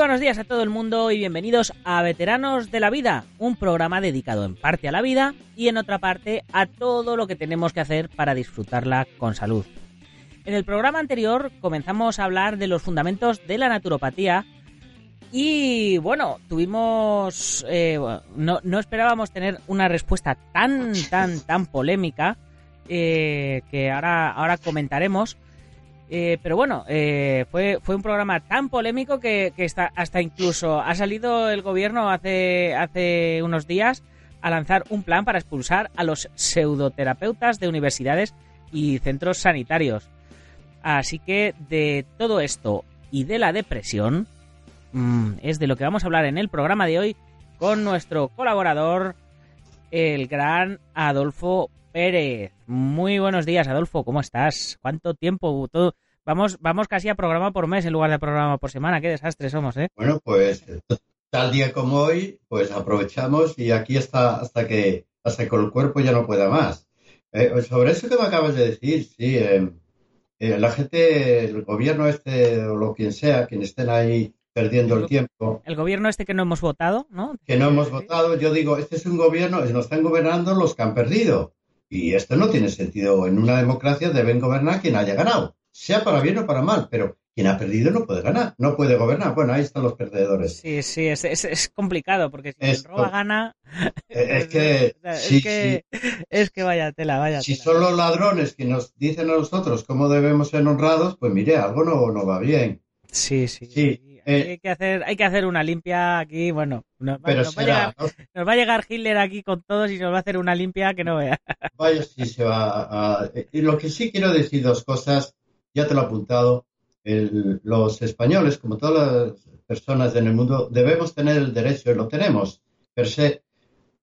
Buenos días a todo el mundo y bienvenidos a Veteranos de la Vida, un programa dedicado en parte a la vida y en otra parte a todo lo que tenemos que hacer para disfrutarla con salud. En el programa anterior comenzamos a hablar de los fundamentos de la naturopatía y bueno, tuvimos... eh, no, no esperábamos tener una respuesta tan, tan, tan polémica eh, que ahora, ahora comentaremos. Eh, pero bueno, eh, fue, fue un programa tan polémico que, que está, hasta incluso ha salido el gobierno hace, hace unos días a lanzar un plan para expulsar a los pseudoterapeutas de universidades y centros sanitarios. Así que de todo esto y de la depresión mm, es de lo que vamos a hablar en el programa de hoy con nuestro colaborador, el gran Adolfo Pérez. Muy buenos días, Adolfo, ¿cómo estás? ¿Cuánto tiempo? Vamos, vamos casi a programa por mes en lugar de programa por semana. Qué desastre somos, ¿eh? Bueno, pues tal día como hoy, pues aprovechamos y aquí está hasta que hasta que el cuerpo ya no pueda más. Eh, sobre eso que me acabas de decir, sí, eh, eh, la gente, el gobierno este o lo quien sea, quien estén ahí perdiendo el tiempo, El gobierno este que no hemos votado, ¿no? que no hemos votado, yo digo, este es un gobierno, nos están gobernando los que han perdido. Y esto no tiene sentido. En una democracia deben gobernar quien haya ganado, sea para bien o para mal, pero quien ha perdido no puede ganar, no puede gobernar. Bueno, ahí están los perdedores. Sí, sí, es, es, es complicado porque si Es quien roba gana. Es que, es, sí, que es que vaya tela, vaya Si tela. son los ladrones que nos dicen a nosotros cómo debemos ser honrados, pues mire, algo no, no va bien. Sí, sí. Sí, eh, hay, que hacer, hay que hacer una limpia aquí, bueno. Nos va, nos va a llegar, será, ¿no? nos va a llegar Hitler aquí con todos y nos va a hacer una limpia que no vea. Vaya si se va a... Y lo que sí quiero decir dos cosas, ya te lo he apuntado, los españoles, como todas las personas en el mundo, debemos tener el derecho, y lo tenemos, per se,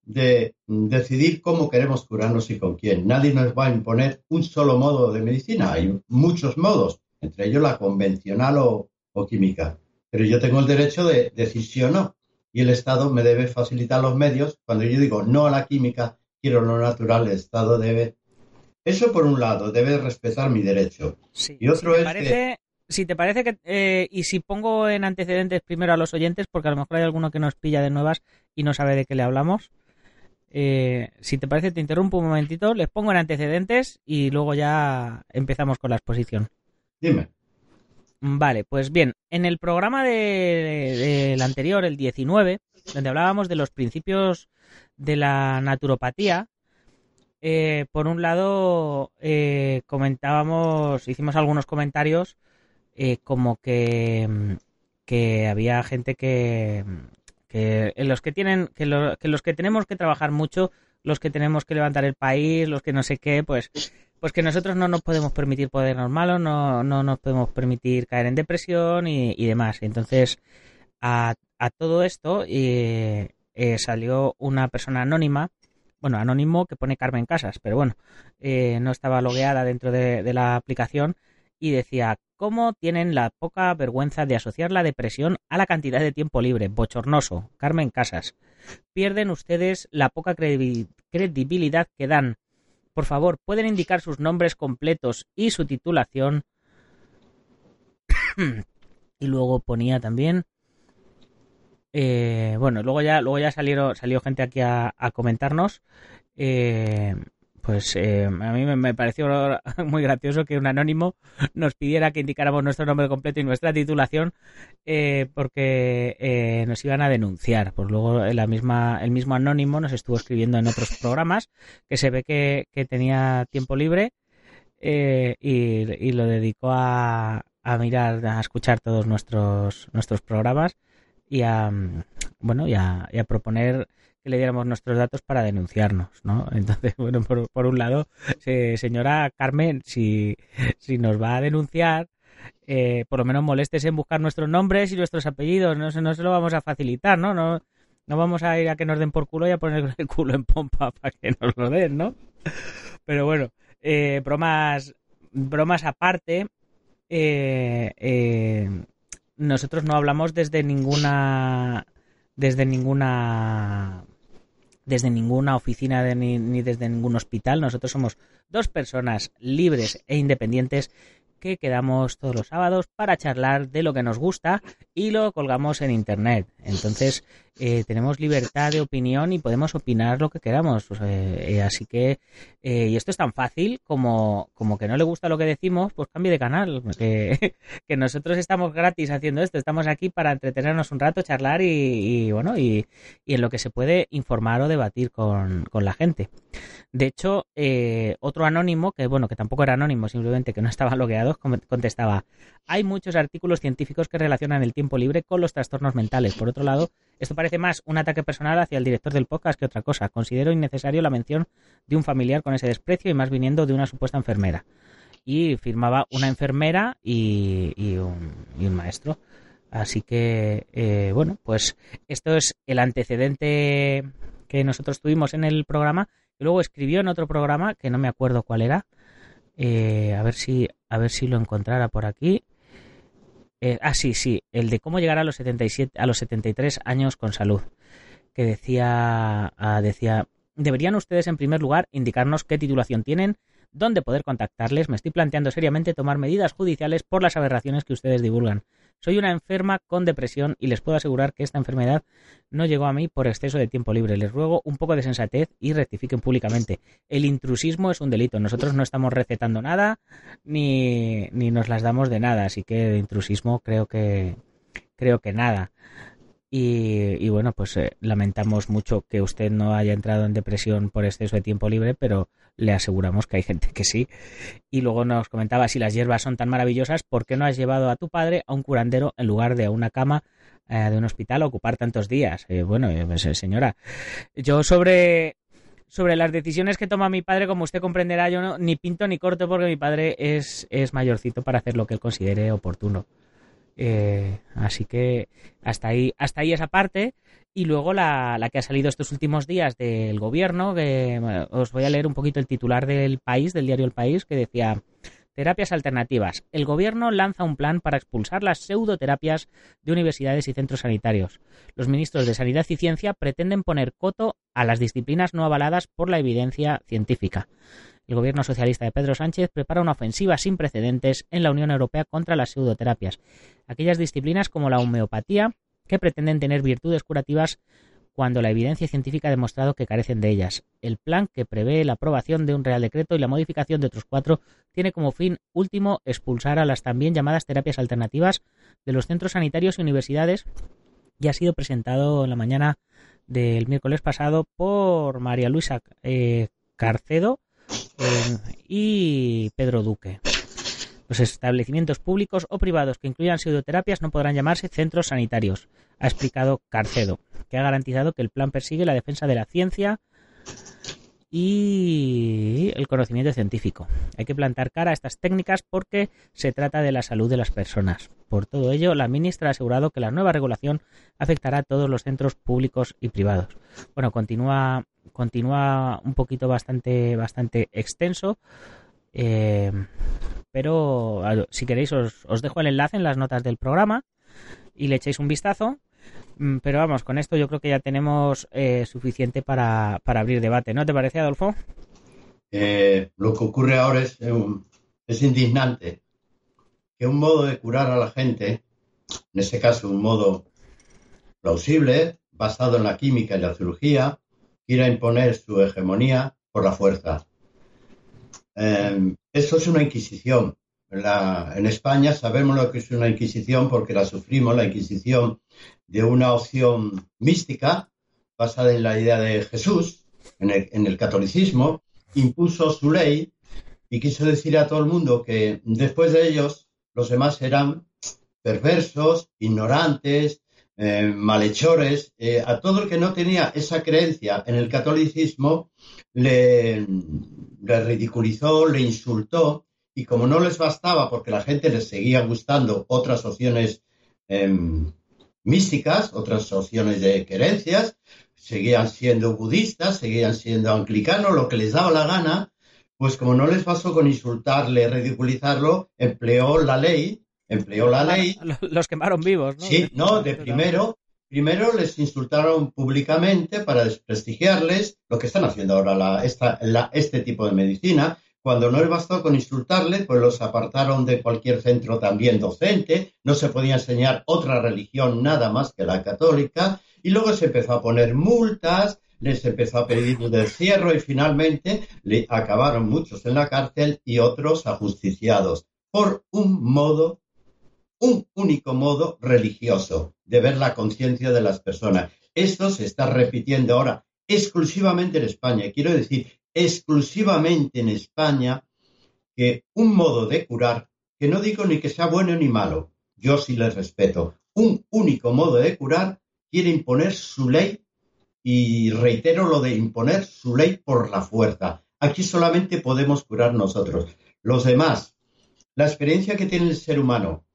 de decidir cómo queremos curarnos y con quién. Nadie nos va a imponer un solo modo de medicina, hay muchos modos, entre ellos la convencional o, o química. Pero yo tengo el derecho de decir sí o no. Y el Estado me debe facilitar los medios. Cuando yo digo no a la química, quiero lo natural, el Estado debe. Eso por un lado, debe respetar mi derecho. Sí. Y otro si te es parece, si te parece que eh, y si pongo en antecedentes primero a los oyentes, porque a lo mejor hay alguno que nos pilla de nuevas y no sabe de qué le hablamos. eh, si te parece, te interrumpo un momentito, les pongo en antecedentes y luego ya empezamos con la exposición. Dime. Vale, pues bien, en el programa de- del anterior, el 19, donde hablábamos de los principios de la naturopatía, eh, por un lado eh, comentábamos, hicimos algunos comentarios eh, como que, mm, que había gente que, que en los que tienen, que, lo- que los que tenemos que trabajar mucho, los que tenemos que levantar el país, los que no sé qué, pues pues que nosotros no nos podemos permitir podernos malos, no, no nos podemos permitir caer en depresión y, y demás. Entonces, a, a todo esto eh, eh, salió una persona anónima, bueno, anónimo que pone Carmen Casas, pero bueno, eh, no estaba logueada dentro de, de la aplicación y decía, ¿cómo tienen la poca vergüenza de asociar la depresión a la cantidad de tiempo libre? Bochornoso, Carmen Casas. Pierden ustedes la poca credi- credibilidad que dan por favor, pueden indicar sus nombres completos y su titulación. y luego ponía también. Eh, bueno, luego ya, luego ya salieron, salió gente aquí a, comentarnos. eh, pues eh, a mí me, pareció muy gracioso que un anónimo nos pidiera que indicáramos nuestro nombre completo y nuestra titulación eh, porque eh, nos iban a denunciar. Pues luego la misma, el mismo anónimo nos estuvo escribiendo en otros programas que se ve que, que tenía tiempo libre eh, y, y lo dedicó a, a mirar, a escuchar todos nuestros, nuestros programas y a, bueno, y a, proponer que le diéramos nuestros datos para denunciarnos, ¿no? Entonces, bueno, por, por un lado, se- señora Carmen, si, si nos va a denunciar, eh, por lo menos molestes en buscar nuestros nombres y nuestros apellidos, no, no se lo vamos a facilitar, ¿no? No, no vamos a ir a que nos den por culo y a poner el culo en pompa para que nos lo den, ¿no? Pero bueno, eh, bromas, bromas aparte, eh, eh, nosotros no hablamos desde ninguna, desde ninguna, desde ninguna oficina de ni, ni desde ningún hospital. Nosotros somos dos personas libres e independientes que quedamos todos los sábados para charlar de lo que nos gusta y lo colgamos en internet. Entonces eh, tenemos libertad de opinión y podemos opinar lo que queramos. Eh, así que, y esto es tan fácil como, como que no le gusta lo que decimos, pues cambie de canal. Que, que nosotros estamos gratis haciendo esto, estamos aquí para entretenernos un rato, charlar y, bueno, y, y, en lo que se puede informar o debatir con, con la gente. De hecho, eh, otro anónimo, que bueno, que tampoco era anónimo, simplemente que no estaba logueado, contestaba, hay muchos artículos científicos que relacionan el tiempo libre con los trastornos mentales. Por otro lado, esto parece más un ataque personal hacia el director del podcast que otra cosa. Considero innecesario la mención de un familiar con ese desprecio y más viniendo de una supuesta enfermera. Y firmaba una enfermera y, un, maestro. Así que, eh, bueno, pues esto es el antecedente que nosotros tuvimos en el programa y luego escribió en otro programa que no me acuerdo cuál era. Eh, a ver si a ver si lo encontrara por aquí. Eh, ah, sí, sí, el de cómo llegar a los 77 a los 73 años con salud. Que decía ah, decía deberían ustedes en primer lugar indicarnos qué titulación tienen, dónde poder contactarles. Me estoy planteando seriamente tomar medidas judiciales por las aberraciones que ustedes divulgan. Soy una enferma con depresión y les puedo asegurar que esta enfermedad no llegó a mí por exceso de tiempo libre. Les ruego un poco de sensatez y rectifiquen públicamente. El intrusismo es un delito. Nosotros no estamos recetando nada ni, ni nos las damos de nada. Así que de intrusismo creo que creo que nada. Y, bueno, pues eh, lamentamos mucho que usted no haya entrado en depresión por exceso de tiempo libre, pero le aseguramos que hay gente que sí. Y luego nos comentaba, si las hierbas son tan maravillosas, ¿por qué no has llevado a tu padre a un curandero en lugar de a una cama eh, de un hospital a ocupar tantos días? Eh, bueno, pues, señora, yo sobre sobre las decisiones que toma mi padre, como usted comprenderá, yo no, ni pinto ni corto porque mi padre es, es mayorcito para hacer lo que él considere oportuno. Eh, así que hasta ahí, hasta ahí esa parte. Y luego la, que ha salido estos últimos días del gobierno, que os voy a leer un poquito el titular del país, del diario El País, que decía Terapias alternativas. El gobierno lanza un plan para expulsar las pseudoterapias de universidades y centros sanitarios. Los ministros de Sanidad y Ciencia pretenden poner coto a las disciplinas no avaladas por la evidencia científica el gobierno socialista de Pedro Sánchez prepara una ofensiva sin precedentes en la Unión Europea contra las pseudoterapias, aquellas disciplinas como la homeopatía que pretenden tener virtudes curativas cuando la evidencia científica ha demostrado que carecen de ellas. El plan, que prevé la aprobación de un Real Decreto y la modificación de otros cuatro, tiene como fin último expulsar a las también llamadas terapias alternativas de los centros sanitarios y universidades y ha sido presentado en la mañana del miércoles pasado por María Luisa eh, Carcedo, y Pedro Duque. Los establecimientos públicos o privados que incluyan pseudoterapias no podrán llamarse centros sanitarios, ha explicado Carcedo, que ha garantizado que el plan persigue la defensa de la ciencia y el conocimiento científico. Hay que plantar cara a estas técnicas porque se trata de la salud de las personas. Por todo ello, la ministra ha asegurado que la nueva regulación afectará a todos los centros públicos y privados. Bueno, continúa continúa un poquito bastante, bastante extenso. Eh, pero si queréis os, os, dejo el enlace en las notas del programa y le echéis un vistazo. Mm, pero vamos, con esto yo creo que ya tenemos eh, suficiente para, para, abrir debate, ¿no te parece, Adolfo? Eh, lo que ocurre ahora es, es indignante que un modo de curar a la gente, en este caso un modo plausible, basado en la química y la cirugía, quiera imponer su hegemonía por la fuerza. Eh, esto es una inquisición. En España sabemos lo que es una inquisición porque la sufrimos, la inquisición de una opción mística basada en la idea de Jesús, en el, catolicismo, impuso su ley y quiso decir a todo el mundo que después de ellos los demás eran perversos, ignorantes, eh, malhechores, eh, a todo el que no tenía esa creencia en el catolicismo, le, ridiculizó, le insultó, y como no les bastaba, porque la gente les seguía gustando otras opciones em, místicas, otras opciones de creencias, seguían siendo budistas, seguían siendo anglicanos, lo que les daba la gana, pues como no les pasó con insultarle, ridiculizarlo, empleó la ley empleó la ley. Los quemaron vivos, ¿no? Sí, no, de primero, primero les insultaron públicamente para desprestigiarles lo que están haciendo ahora la, esta, la, este tipo de medicina, Cuando no les bastó con insultarles, pues los apartaron de cualquier centro también docente, no se podía enseñar otra religión nada más que la católica, y luego se empezó a poner multas, les empezó a pedir un destierro y finalmente le acabaron muchos en la cárcel y otros ajusticiados por un modo, un único modo religioso de ver la conciencia de las personas. Esto se está repitiendo ahora exclusivamente en España. Quiero decir, exclusivamente en España, que un modo de curar, que no digo ni que sea bueno ni malo, yo sí les respeto, un único modo de curar quiere imponer su ley y reitero lo de imponer su ley por la fuerza. Aquí solamente podemos curar nosotros. Los demás, la experiencia que tiene el ser humano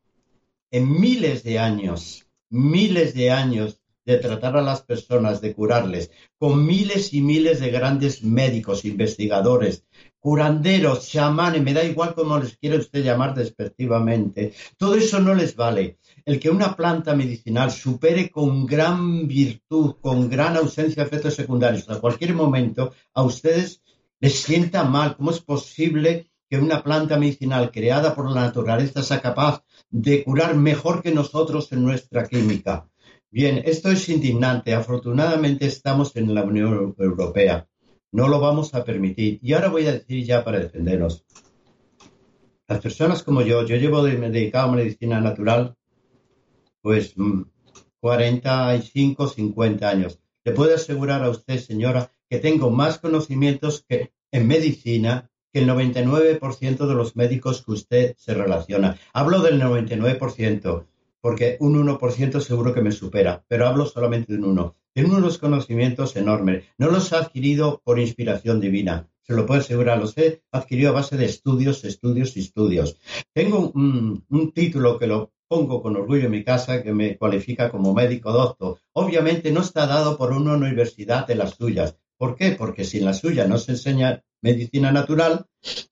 en miles de años, miles de años de tratar a las personas, de curarles, con miles y miles de grandes médicos, investigadores, curanderos, chamanes, me da igual cómo les quiere usted llamar despectivamente, todo eso no les vale el que una planta medicinal supere con gran virtud, con gran ausencia de efectos secundarios a cualquier momento, a ustedes les sienta mal. ¿Cómo es posible que una planta medicinal creada por la naturaleza sea capaz de curar mejor que nosotros en nuestra química? Bien, esto es indignante. Afortunadamente estamos en la Unión Europea. No lo vamos a permitir. Y ahora voy a decir ya para defendernos. Las personas como yo, yo llevo dedicado a medicina natural pues 45, mm, 50 años. Le puedo asegurar a usted, señora, que tengo más conocimientos que en medicina que el 99% de los médicos que usted se relaciona. Hablo del 99%, porque un 1% seguro que me supera, pero hablo solamente de un 1. Tengo unos conocimientos enormes. No los he adquirido por inspiración divina, se lo puedo asegurar, los he adquirido a base de estudios, estudios y estudios. Tengo un, un título que lo pongo con orgullo en mi casa que me cualifica como médico doctor. Obviamente no está dado por una universidad de las suyas. ¿Por qué? Porque si en la suya no se enseña medicina natural,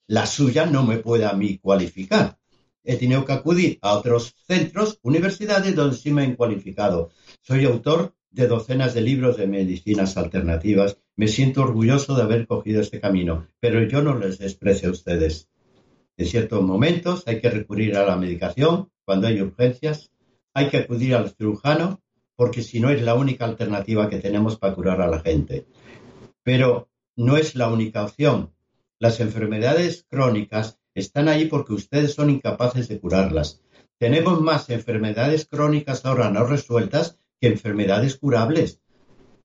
la suya no me puede a mí cualificar. He tenido que acudir a otros centros, universidades donde sí me han cualificado. Soy autor de docenas de libros de medicinas alternativas. Me siento orgulloso de haber cogido este camino, pero yo no les desprecio a ustedes. En ciertos momentos hay que recurrir a la medicación, cuando hay urgencias, hay que acudir al cirujano porque si no es la única alternativa que tenemos para curar a la gente. Pero no es la única opción. Las enfermedades crónicas están ahí porque ustedes son incapaces de curarlas. Tenemos más enfermedades crónicas ahora no resueltas que enfermedades curables.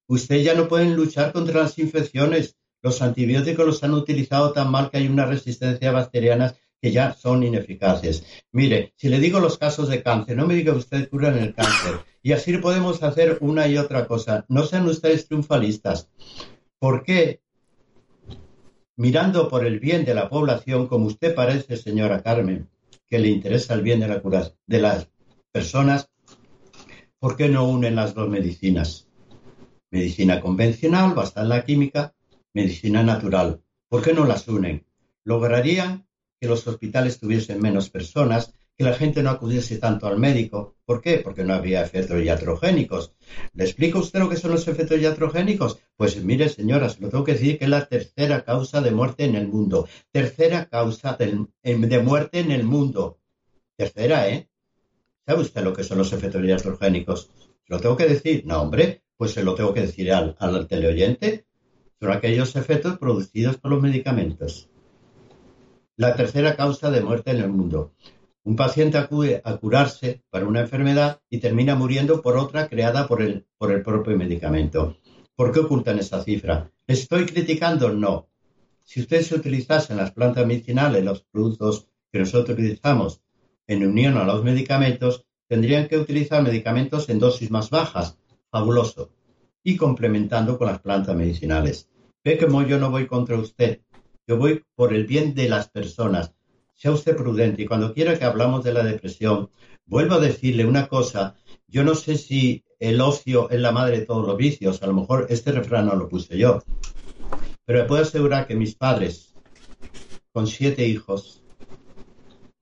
Ustedes ya no pueden luchar contra las infecciones. Los antibióticos los han utilizado tan mal que hay una resistencia bacteriana que ya son ineficaces. Mire, si le digo los casos de cáncer, no me diga usted curan el cáncer. Y así podemos hacer una y otra cosa. No sean ustedes triunfalistas. ¿Por qué? Mirando por el bien de la población, como usted parece, señora Carmen, que le interesa el bien de, la cura, de las personas, ¿por qué no unen las dos medicinas? Medicina convencional, basada en la química, medicina natural. ¿Por qué no las unen? Lograrían que los hospitales tuviesen menos personas, que la gente no acudiese tanto al médico. ¿Por qué? Porque no había efectos iatrogénicos. ¿Le explico usted lo que son los efectos iatrogénicos? Pues mire, señora, se lo tengo que decir que es la tercera causa de muerte en el mundo. Tercera causa de, muerte en el mundo. Tercera, ¿eh? ¿Sabe usted lo que son los efectos iatrogénicos? ¿Se lo tengo que decir? No, hombre, pues se lo tengo que decir al, al teleoyente. Son aquellos efectos producidos por los medicamentos la tercera causa de muerte en el mundo. Un paciente acude a curarse para una enfermedad y termina muriendo por otra creada por el, por el propio medicamento. ¿Por qué ocultan esa cifra? ¿Estoy criticando? No. Si ustedes utilizasen las plantas medicinales, los productos que nosotros utilizamos en unión a los medicamentos, tendrían que utilizar medicamentos en dosis más bajas. Fabuloso. Y complementando con las plantas medicinales. Ve como yo no voy contra usted. Yo voy por el bien de las personas. Sea usted prudente y cuando quiera que hablamos de la depresión, vuelvo a decirle una cosa. Yo no sé si el ocio es la madre de todos los vicios. A lo mejor este refrán no lo puse yo. Pero me puedo asegurar que mis padres, con siete hijos,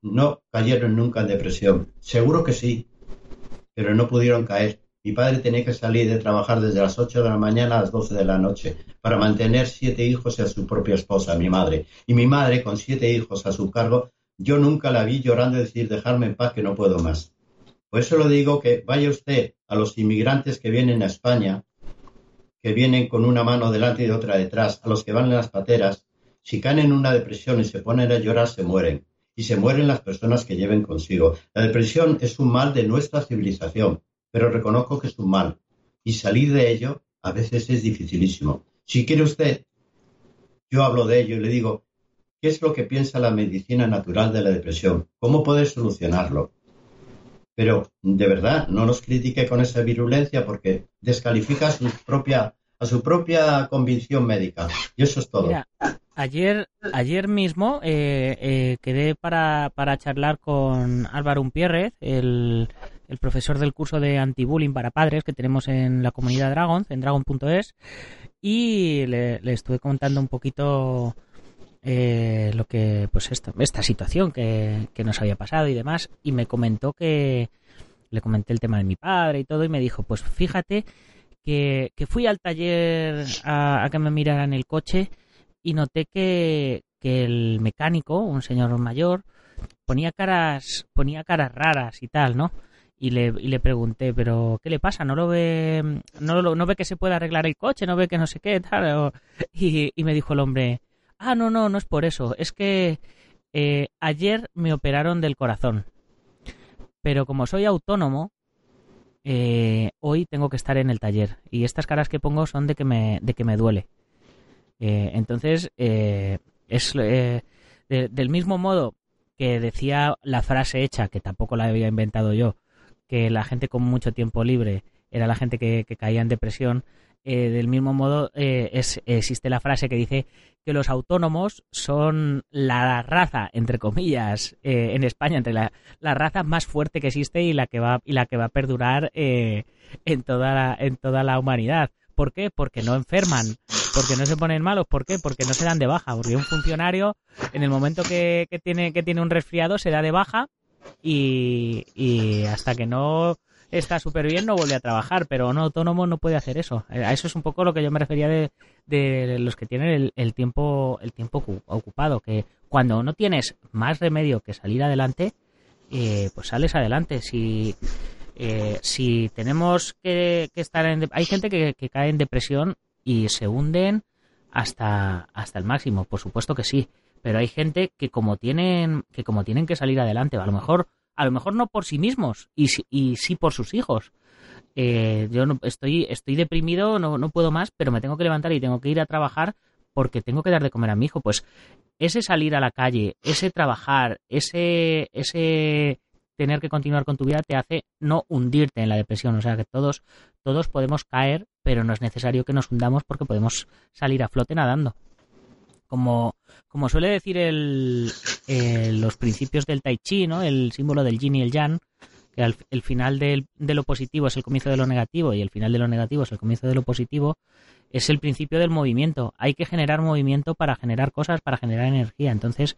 no cayeron nunca en depresión. Seguro que sí, pero no pudieron caer Mi padre tenía que salir de trabajar desde las 8 de la mañana a las 12 de la noche para mantener siete hijos y a su propia esposa, mi madre. Y mi madre, con siete hijos a su cargo, yo nunca la vi llorando y decir, dejarme en paz que no puedo más. Por eso lo digo que vaya usted a los inmigrantes que vienen a España, que vienen con una mano delante y otra detrás, a los que van en las pateras, si caen en una depresión y se ponen a llorar, se mueren. Y se mueren las personas que lleven consigo. La depresión es un mal de nuestra civilización pero reconozco que es un mal. Y salir de ello a veces es dificilísimo. Si quiere usted, yo hablo de ello y le digo, ¿qué es lo que piensa la medicina natural de la depresión? ¿Cómo puede solucionarlo? Pero de verdad, no nos critique con esa virulencia porque descalifica a su propia, a su propia convicción médica. Y eso es todo. ayer, ayer mismo eh, eh, quedé para, para charlar con Álvaro Umpierrez, el el profesor del curso de anti-bullying para padres que tenemos en la comunidad Dragon, en dragon.es, y le, estuve contando un poquito eh, lo que, pues esta, esta situación que, nos había pasado y demás, y me comentó que le comenté el tema de mi padre y todo, y me dijo, pues fíjate que, fui al taller a, que me miraran el coche y noté que, que el mecánico, un señor mayor, ponía caras, ponía caras raras y tal, ¿no? Y le, y le pregunté, pero ¿qué le pasa? ¿No lo ve, no, lo, no ve que se puede arreglar el coche? ¿No ve que no sé qué? Tal? Y, y me dijo el hombre, ah, no, no, no es por eso, es que eh, ayer me operaron del corazón, pero como soy autónomo, eh, hoy tengo que estar en el taller y estas caras que pongo son de que me, de que me duele. Eh, entonces, es del mismo modo que decía la frase hecha, que tampoco la había inventado yo, que la gente con mucho tiempo libre era la gente que, caía en depresión. Eh, del mismo modo, eh, es, existe la frase que dice que los autónomos son la raza, entre comillas, eh, en España, entre la, raza más fuerte que existe y la que va, y la que va a perdurar en, toda la, en toda la humanidad. ¿Por qué? Porque no enferman, porque no se ponen malos. ¿Por qué? Porque no se dan de baja. Porque un funcionario, en el momento que, que tiene, que tiene un resfriado, se da de baja y, hasta que no está súper bien no vuelve a trabajar, pero un autónomo no puede hacer eso. A eso es un poco lo que yo me refería de, los que tienen el, tiempo el tiempo ocupado, que cuando no tienes más remedio que salir adelante, eh, pues sales adelante. Si, eh, si tenemos que, estar. Hay gente que, que, cae en depresión y se hunden hasta, hasta el máximo, por supuesto que sí pero hay gente que como tienen que como tienen que salir adelante a lo mejor a lo mejor no por sí mismos y, y sí por sus hijos. Eh, yo no, estoy estoy deprimido no, no puedo más pero me tengo que levantar y tengo que ir a trabajar porque tengo que dar de comer a mi hijo. Pues ese salir a la calle ese trabajar ese ese tener que continuar con tu vida te hace no hundirte en la depresión. O sea que todos todos podemos caer pero no es necesario que nos hundamos porque podemos salir a flote nadando como, como suele decir el, los principios del Tai Chi, ¿no? el símbolo del yin y el yang, que al, el final del, de lo positivo es el comienzo de lo negativo y el final de lo negativo es el comienzo de lo positivo, es el principio del movimiento. Hay que generar movimiento para generar cosas, para generar energía. Entonces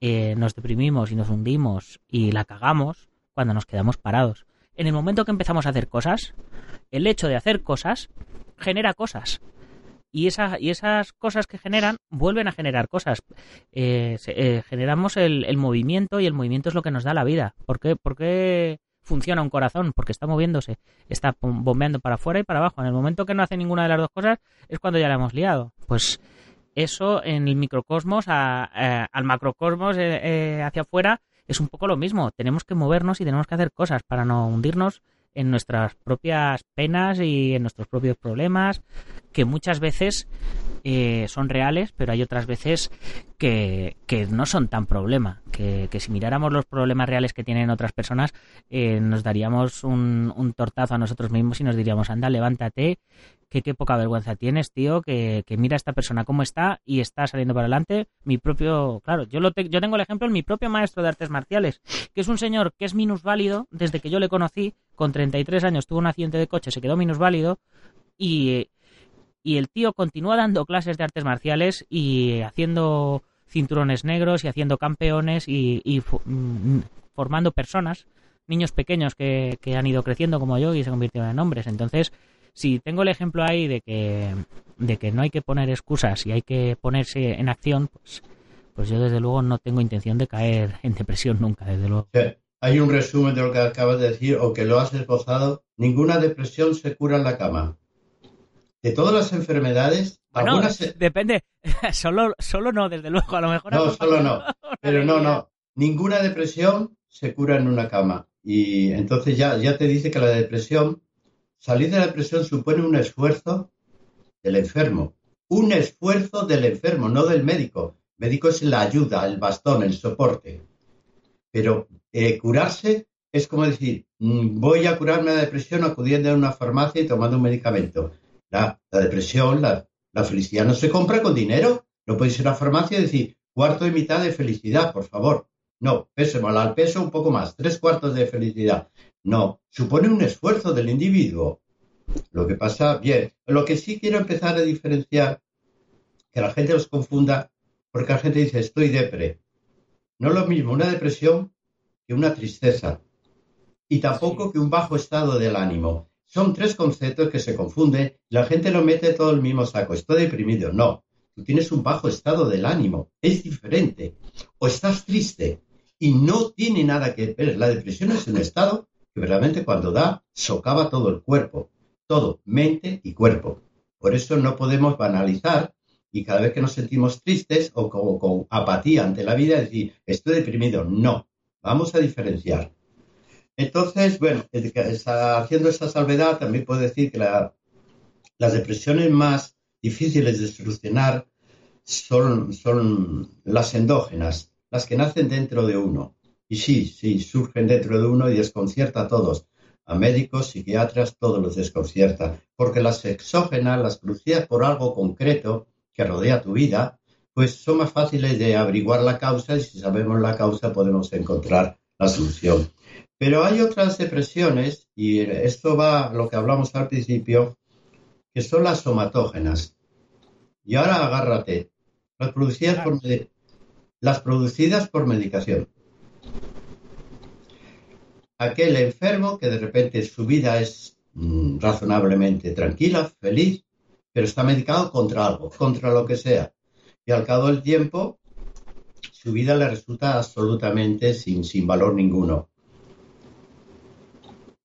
eh, nos deprimimos y nos hundimos y la cagamos cuando nos quedamos parados. En el momento que empezamos a hacer cosas, el hecho de hacer cosas genera cosas y, y esas cosas que generan vuelven a generar cosas. Eh, eh, generamos el, movimiento y el movimiento es lo que nos da la vida. ¿Por qué, funciona un corazón? Porque está moviéndose, está bombeando para afuera y para abajo. En el momento que no hace ninguna de las dos cosas es cuando ya la hemos liado. Pues eso en el microcosmos, al macrocosmos eh, hacia afuera, es un poco lo mismo. Tenemos que movernos y tenemos que hacer cosas para no hundirnos en nuestras propias penas y en nuestros propios problemas, que muchas veces eh, son reales, pero hay otras veces que, que no son tan problema. Que, que, si miráramos los problemas reales que tienen otras personas, eh, nos daríamos un, un, tortazo a nosotros mismos y nos diríamos, anda, levántate, que qué poca vergüenza tienes, tío, que, que, mira a esta persona cómo está y está saliendo para adelante. Mi propio, claro, yo, lo yo tengo el ejemplo de mi propio maestro de artes marciales, que es un señor que es minusválido, desde que yo le conocí, con 33 años tuvo un accidente de coche, se quedó minusválido y y el tío continúa dando clases de artes marciales y haciendo cinturones negros y haciendo campeones y, mm, formando personas niños pequeños que, que han ido creciendo como yo y se convirtieron en hombres. Entonces, si tengo el ejemplo ahí de que, de que no hay que poner excusas y hay que ponerse en acción, pues, pues yo desde luego no tengo intención de caer en depresión nunca, desde luego. Hay un resumen de lo que acabas de decir o que lo has esbozado. Ninguna depresión se cura en la cama. De todas las enfermedades, algunas depende. solo, solo no, desde luego, a lo mejor. No, solo no. Pero no, no. Ninguna depresión se cura en una cama. Y entonces ya, ya te dice que la depresión, salir de la depresión supone un esfuerzo del enfermo. Un esfuerzo del enfermo, no del médico. El médico es la ayuda, el bastón, el soporte. Pero eh, curarse es como decir, mm, voy a curarme la depresión acudiendo a una farmacia y tomando un medicamento. La, depresión, la, felicidad no se compra con dinero. No puedes ir a la farmacia y decir, cuarto y mitad de felicidad, por favor. No, peso mal al peso un poco más, tres cuartos de felicidad. No, supone un esfuerzo del individuo. Lo que pasa, bien, lo que sí quiero empezar a diferenciar, que la gente los confunda, porque la gente dice, estoy depre. No es lo mismo una depresión que una tristeza y tampoco que un bajo estado del ánimo. Son tres conceptos que se confunden la gente lo mete todo el mismo saco. Estoy deprimido. No, tú tienes un bajo estado del ánimo. Es diferente. O estás triste y no tiene nada que ver. La depresión es un estado que realmente cuando da socava todo el cuerpo. Todo, mente y cuerpo. Por eso no podemos banalizar y cada vez que nos sentimos tristes o con, apatía ante la vida, decir, estoy deprimido. No, vamos a diferenciar. Entonces, bueno, haciendo esta salvedad, también puedo decir que las depresiones más difíciles de solucionar son, son las endógenas, las que nacen dentro de uno. Y sí, sí, surgen dentro de uno y desconcierta a todos. A médicos, psiquiatras, todos los desconcierta. Porque las exógenas, las producidas por algo concreto, que rodea tu vida, pues son más fáciles de averiguar la causa y si sabemos la causa podemos encontrar la solución. Pero hay otras depresiones, y esto va a lo que hablamos al principio, que son las somatógenas. Y ahora agárrate, las producidas por, las producidas por medicación. Aquel enfermo que de repente su vida es mm, razonablemente tranquila, feliz, pero está medicado contra algo, contra lo que sea. Y al cabo del tiempo, su vida le resulta absolutamente sin, sin valor ninguno.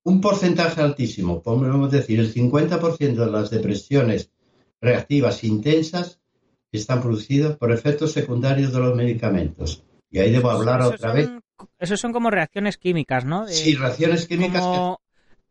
Un porcentaje altísimo, podemos decir el 50% de las depresiones reactivas intensas están producidas por efectos secundarios de los medicamentos. Y ahí debo hablar otra vez. Esos son como reacciones químicas, ¿no? sí, reacciones químicas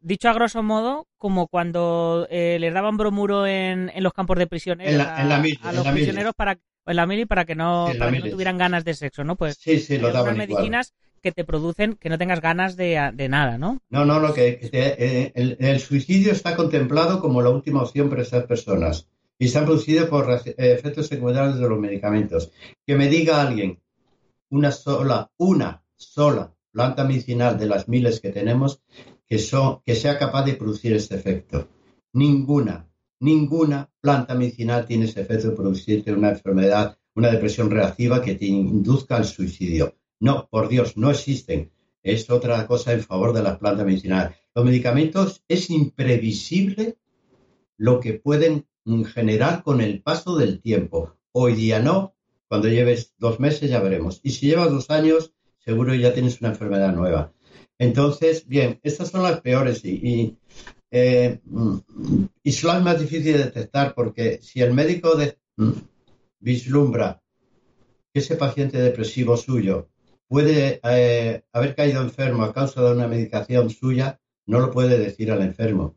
dicho a grosso modo, como cuando eh, les daban bromuro en, los campos de prisioneros a, los prisioneros para en la mili para que no, tuvieran ganas de sexo, ¿no? Pues sí, sí, lo daban medicinas que te producen que no tengas ganas de, nada, ¿no? No, no, lo que eh, el, suicidio está contemplado como la última opción para esas personas y se han producido por eh, efectos secundarios de los medicamentos. Que me diga alguien una sola, una sola planta medicinal de las miles que tenemos que, que sea capaz de producir este efecto. Ninguna, ninguna planta medicinal tiene ese efecto de producirte una enfermedad, una depresión reactiva que te induzca al suicidio. No, por Dios, no existen. Es otra cosa en favor de las plantas medicinales. Los medicamentos es imprevisible lo que pueden generar con el paso del tiempo. Hoy día no, cuando lleves dos meses ya veremos. Y si llevas dos años, seguro ya tienes una enfermedad nueva. Entonces, bien, estas son las peores y, eh, y, las más difíciles de detectar porque si el médico mm, vislumbra que ese paciente depresivo suyo puede eh, haber caído enfermo a causa de una medicación suya, no lo puede decir al enfermo.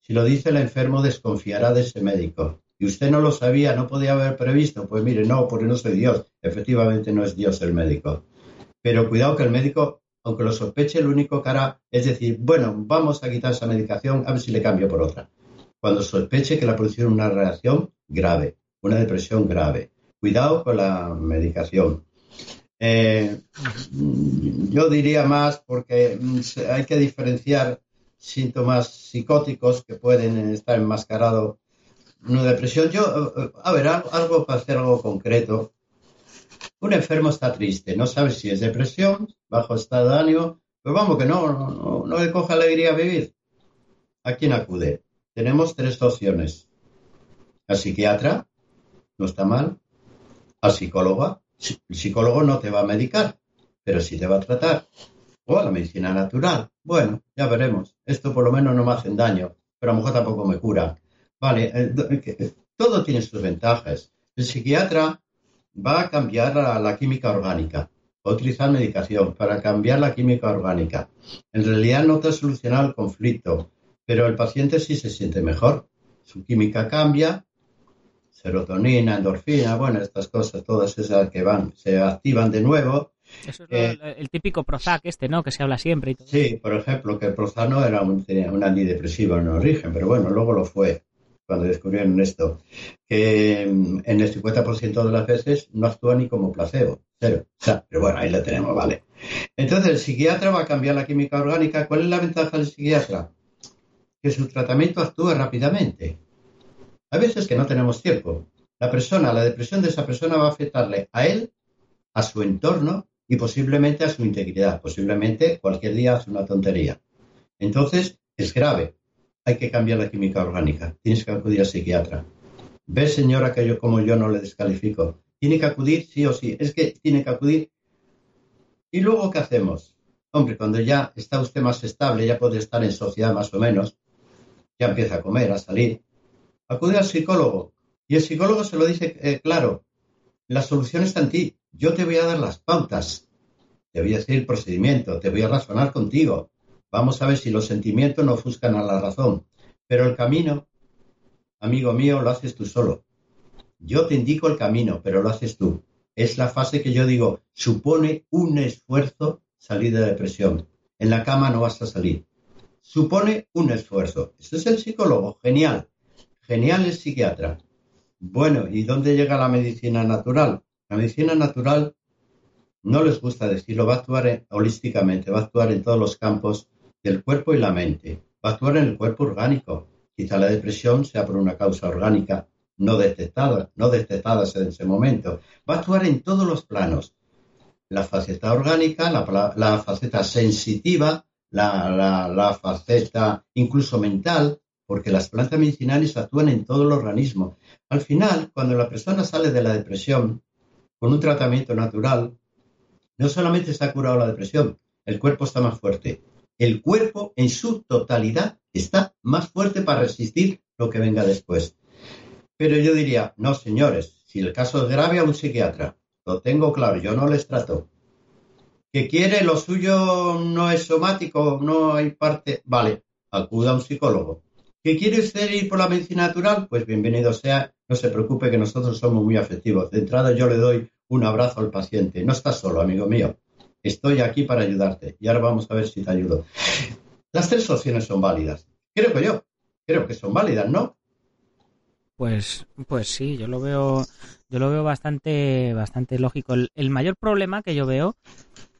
Si lo dice el enfermo, desconfiará de ese médico. Y usted no lo sabía, no podía haber previsto. Pues mire, no, porque no soy Dios. Efectivamente no es Dios el médico. Pero cuidado que el médico aunque lo sospeche, lo único que hará es decir, bueno, vamos a quitar esa medicación, a ver si le cambio por otra. Cuando sospeche que la producción una reacción grave, una depresión grave. Cuidado con la medicación. Eh, yo diría más porque mm, hay que diferenciar síntomas psicóticos que pueden estar enmascarados una depresión. Yo, eh, a ver, algo para hacer algo concreto. Un enfermo está triste, no sabe si es depresión, bajo estado de ánimo, Pues vamos, que no, no, le coja alegría vivir. ¿A quién acude? Tenemos tres opciones. Al psiquiatra, no está mal. Al psicólogo, el psicólogo no te va a medicar, pero sí te va a tratar. O a la medicina natural. Bueno, ya veremos. Esto por lo menos no me hacen daño, pero a lo mejor tampoco me cura. Vale, todo tiene sus ventajas. El psiquiatra va a cambiar la química orgánica utilizar medicación para cambiar la química orgánica. En realidad no te ha solucionado el conflicto, pero el paciente sí se siente mejor. Su química cambia, serotonina, endorfina, bueno, estas cosas, todas esas que van, se activan de nuevo. Eso es eh, el, típico Prozac este, ¿no? Que se habla siempre. Sí, por ejemplo, que el Prozac no era un, un antidepresivo en origen, pero bueno, luego lo fue cuando descubrieron esto, que mm, en el 50% de las veces no actúa ni como placebo, cero. pero bueno, ahí lo tenemos, vale. Entonces, el psiquiatra va a cambiar la química orgánica. ¿Cuál es la ventaja del psiquiatra? Que su tratamiento actúe rápidamente. Hay veces que no tenemos tiempo. La persona, la depresión de esa persona va a afectarle a él, a su entorno y posiblemente a su integridad. Posiblemente cualquier día hace una tontería. Entonces, es grave hay que cambiar la química orgánica. Tienes que acudir al psiquiatra. Ve, señora, que yo como yo no le descalifico. Tiene que acudir sí o sí. Es que tiene que acudir. ¿Y luego qué hacemos? Hombre, cuando ya está usted más estable, ya puede estar en sociedad más o menos, ya empieza a comer, a salir. Acude al psicólogo. Y el psicólogo se lo dice eh, claro. La solución está en ti. Yo te voy a dar las pautas. Te voy a decir el procedimiento. Te voy a razonar contigo. Vamos a ver si los sentimientos no ofuscan a la razón. Pero el camino, amigo mío, lo haces tú solo. Yo te indico el camino, pero lo haces tú. Es la fase que yo digo, supone un esfuerzo salir de depresión. En la cama no vas a salir. Supone un esfuerzo. Este es el psicólogo, genial. Genial el psiquiatra. Bueno, ¿y dónde llega la medicina natural? La medicina natural no les gusta decirlo, va a actuar holísticamente, va a actuar en todos los campos del cuerpo y la mente. Va a actuar en el cuerpo orgánico. Quizá la depresión sea por una causa orgánica no detectada, no detectada en ese momento. Va a actuar en todos los planos. La faceta orgánica, la, faceta sensitiva, la, la, faceta incluso mental, porque las plantas medicinales actúan en todo el organismo. Al final, cuando la persona sale de la depresión con un tratamiento natural, no solamente se ha curado la depresión, el cuerpo está más fuerte, el cuerpo en su totalidad está más fuerte para resistir lo que venga después. Pero yo diría, no, señores, si el caso es grave a un psiquiatra, lo tengo claro, yo no les trato. Que quiere lo suyo no es somático, no hay parte, vale, acuda a un psicólogo. ¿Que quiere usted ir por la medicina natural? Pues bienvenido sea, no se preocupe que nosotros somos muy afectivos. De entrada yo le doy un abrazo al paciente. No estás solo, amigo mío. Estoy aquí para ayudarte y ahora vamos a ver si te ayudo. Las tres opciones son válidas. Creo que yo. Creo que son válidas, ¿no? Pues, pues sí, yo lo veo, yo lo veo bastante, bastante lógico. El, mayor problema que yo veo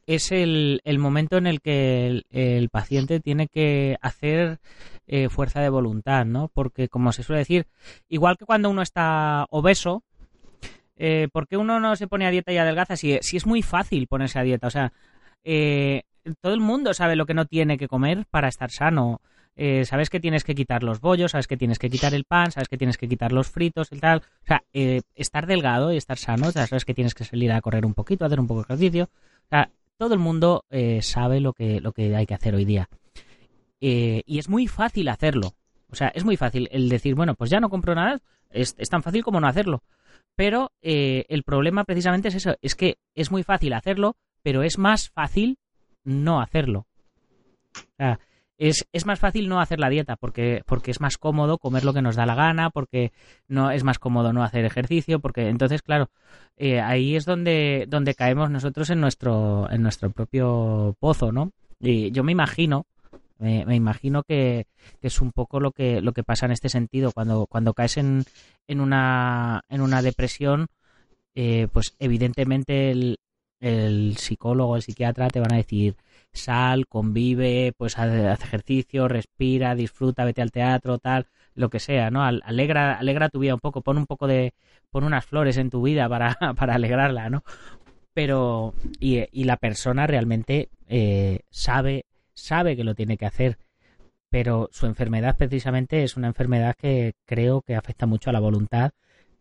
es el, momento en el que el, paciente tiene que hacer eh, fuerza de voluntad, ¿no? Porque como se suele decir, igual que cuando uno está obeso, eh, ¿por qué uno no se pone a dieta y adelgaza si, es muy fácil ponerse a dieta? O sea, eh, todo el mundo sabe lo que no tiene que comer para estar sano. Eh, sabes que tienes que quitar los bollos, sabes que tienes que quitar el pan, sabes que tienes que quitar los fritos y tal. O sea, eh, estar delgado y estar sano, sabes que tienes que salir a correr un poquito, hacer un poco de ejercicio. O sea, todo el mundo sabe lo que, lo que hay que hacer hoy día. y es muy fácil hacerlo. O sea, es muy fácil el decir, bueno, pues ya no compro nada. es tan fácil como no hacerlo. Pero eh, el problema precisamente es eso, es que es muy fácil hacerlo, pero es más fácil no hacerlo. O sea, es, es, más fácil no hacer la dieta porque, porque es más cómodo comer lo que nos da la gana, porque no es más cómodo no hacer ejercicio, porque entonces, claro, eh, ahí es donde, donde caemos nosotros en nuestro, en nuestro propio pozo, ¿no? Y yo me imagino me, imagino que, es un poco lo que, lo que pasa en este sentido. Cuando, cuando caes en, en, una, en una depresión, eh, pues evidentemente el, el psicólogo, el psiquiatra te van a decir sal, convive, pues haz, ejercicio, respira, disfruta, vete al teatro, tal, lo que sea, ¿no? Alegra, alegra tu vida un poco, pon un poco de, pon unas flores en tu vida para, para alegrarla, ¿no? pero y, y la persona realmente eh, sabe sabe que lo tiene que hacer pero su enfermedad precisamente es una enfermedad que creo que afecta mucho a la voluntad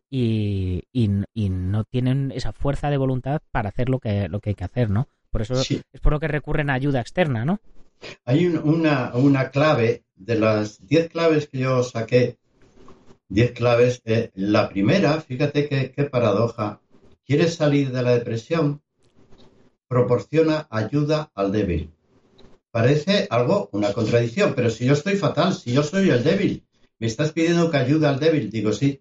y, y, no tienen esa fuerza de voluntad para hacer lo que, lo que hay que hacer, ¿no? Por eso es por lo que recurren a ayuda externa, ¿no? Hay una, una clave de las 10 claves que yo saqué, 10 claves. Eh, la primera, fíjate qué, qué paradoja, quieres salir de la depresión, proporciona ayuda al débil. Parece algo, una contradicción, pero si yo estoy fatal, si yo soy el débil, me estás pidiendo que ayude al débil, digo sí.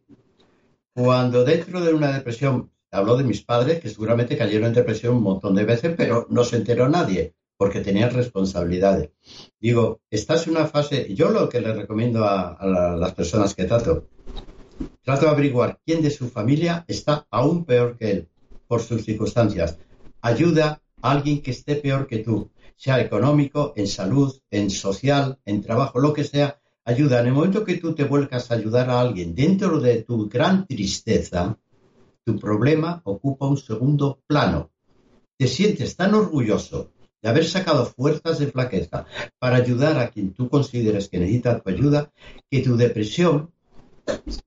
Cuando dentro de una depresión, hablo de mis padres, que seguramente cayeron en depresión un montón de veces, pero no se enteró nadie, porque tenían responsabilidades. Digo, estás en una fase, yo lo que le recomiendo a, las personas que trato, trato de averiguar quién de su familia está aún peor que él, por sus circunstancias. Ayuda a alguien que esté peor que tú sea económico, en salud, en social, en trabajo, lo que sea, ayuda. En el momento que tú te vuelcas a ayudar a alguien dentro de tu gran tristeza, tu problema ocupa un segundo plano. Te sientes tan orgulloso de haber sacado fuerzas de flaqueza para ayudar a quien tú consideres que necesita tu ayuda, que tu depresión,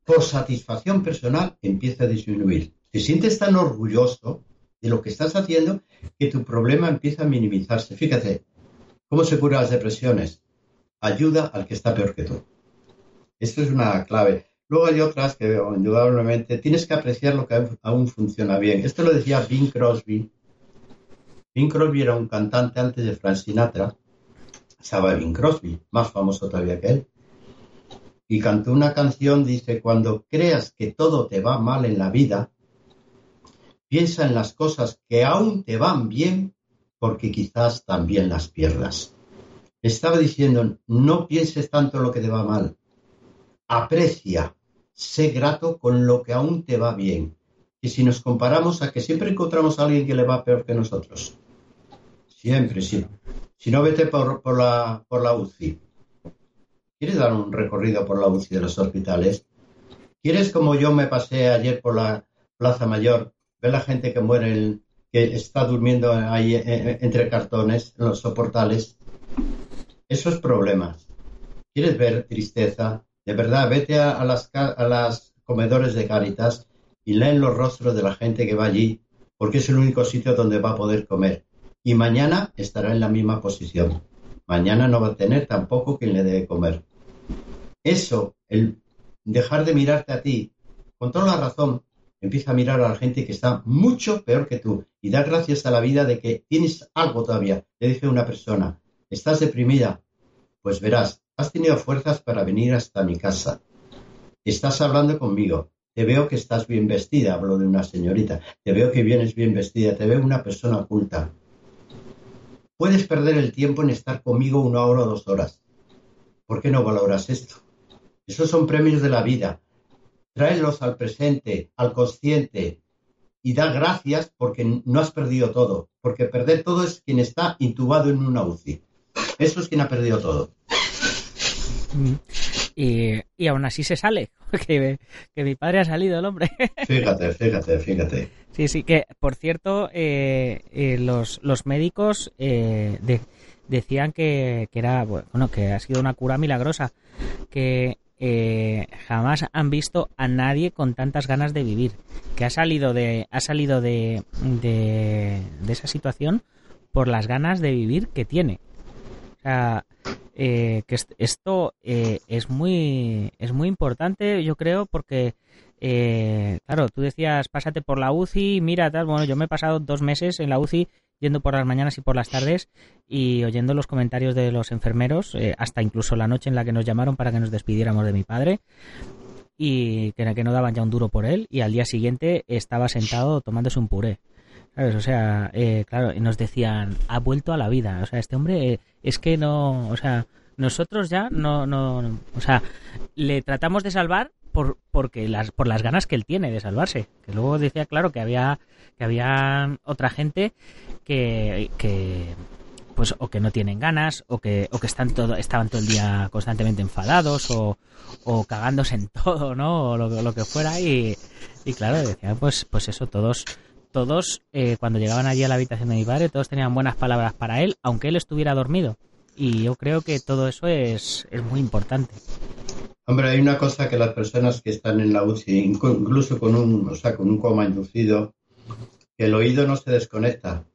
por satisfacción personal, empieza a disminuir. Te sientes tan orgulloso de lo que estás haciendo que tu problema empieza a minimizarse. Fíjate, ¿cómo se curan las depresiones? Ayuda al que está peor que tú. Esto es una clave. Luego hay otras que, indudablemente, tienes que apreciar lo que aún funciona bien. Esto lo decía Bing Crosby. Bing Crosby era un cantante antes de Frank Sinatra. Estaba Bing Crosby, más famoso todavía que él. Y cantó una canción, dice, cuando creas que todo te va mal en la vida, Piensa en las cosas que aún te van bien porque quizás también las pierdas. Estaba diciendo, no pienses tanto en lo que te va mal. Aprecia, sé grato con lo que aún te va bien. Y si nos comparamos a que siempre encontramos a alguien que le va peor que nosotros. Siempre, sí. Si no, vete por, por, la, por la UCI. ¿Quieres dar un recorrido por la UCI de los hospitales? ¿Quieres como yo me pasé ayer por la Plaza Mayor ve la gente que muere, que está durmiendo ahí eh, eh, entre cartones, en los soportales. Esos problemas. ¿Quieres ver tristeza? De verdad, vete a, las, a las comedores de Cáritas y leen los rostros de la gente que va allí, porque es el único sitio donde va a poder comer. Y mañana estará en la misma posición. Mañana no va a tener tampoco quien le dé comer. Eso, el dejar de mirarte a ti, con toda la razón, empieza a mirar a la gente que está mucho peor que tú y dar gracias a la vida de que tienes algo todavía. Le dije a una persona, ¿estás deprimida? Pues verás, has tenido fuerzas para venir hasta mi casa. Estás hablando conmigo. Te veo que estás bien vestida, hablo de una señorita. Te veo que vienes bien vestida, te veo una persona oculta. Puedes perder el tiempo en estar conmigo una hora o dos horas. ¿Por qué no valoras esto? Esos son premios de la vida tráelos al presente, al consciente y da gracias porque no has perdido todo, porque perder todo es quien está intubado en una UCI. Eso es quien ha perdido todo. Mm. Y, aún así se sale, que, que, mi padre ha salido, el hombre. Fíjate, fíjate, fíjate. Sí, sí, que por cierto, eh, eh, los, los médicos eh, decían que, que, era, bueno, que ha sido una cura milagrosa, que eh, jamás han visto a nadie con tantas ganas de vivir, que ha salido de, ha salido de, de, esa situación por las ganas de vivir que tiene. O sea, eh, que esto eh, es muy es muy importante, yo creo, porque claro, tú decías pásate por la UCI, mira tal, bueno, yo me he pasado dos meses en la UCI yendo por las mañanas y por las tardes y oyendo los comentarios de los enfermeros, eh, hasta incluso la noche en la que nos llamaron para que nos despidiéramos de mi padre y que, que no daban ya un duro por él y al día siguiente estaba sentado tomándose un puré. ¿Sabes? O sea, eh, claro, y nos decían, ha vuelto a la vida. O sea, este hombre eh, es que no, o sea, nosotros ya no, no, no, o sea, le tratamos de salvar por, porque las, por las ganas que él tiene de salvarse. Que luego decía, claro, que había, que había otra gente que, que pues o que no tienen ganas o que, o que están todo, estaban todo el día constantemente enfadados o, o cagándose en todo, ¿no? O lo, que fuera y, y claro, decía, pues, pues eso, todos, todos, eh, cuando llegaban allí a la habitación de mi padre, todos tenían buenas palabras para él, aunque él estuviera dormido. Y yo creo que todo eso es, es muy importante. Hombre, hay una cosa que las personas que están en la UCI, incluso con un, o sea, con un coma inducido, que el oído no se desconecta,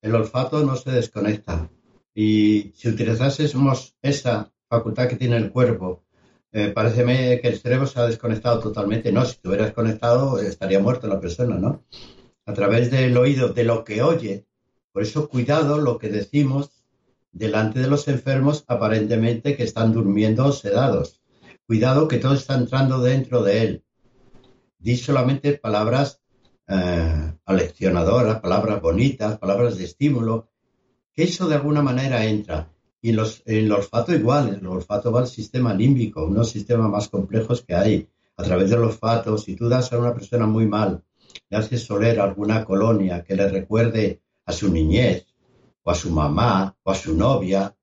el olfato no se desconecta. Y si utilizásemos esa facultad que tiene el cuerpo, eh, parece que el cerebro se ha desconectado totalmente. No, si estuviera desconectado estaría muerto la persona, ¿no? A través del oído, de lo que oye. Por eso, cuidado lo que decimos delante de los enfermos aparentemente que están durmiendo sedados Cuidado que todo está entrando dentro de él. Di solamente palabras eh, aleccionadoras, palabras bonitas, palabras de estímulo, que eso de alguna manera entra. Y los, el olfato igual, el olfato va al sistema límbico, unos sistemas más complejos que hay. A través del olfato, si tú das a una persona muy mal, le haces oler alguna colonia que le recuerde a su niñez, o a su mamá, o a su novia,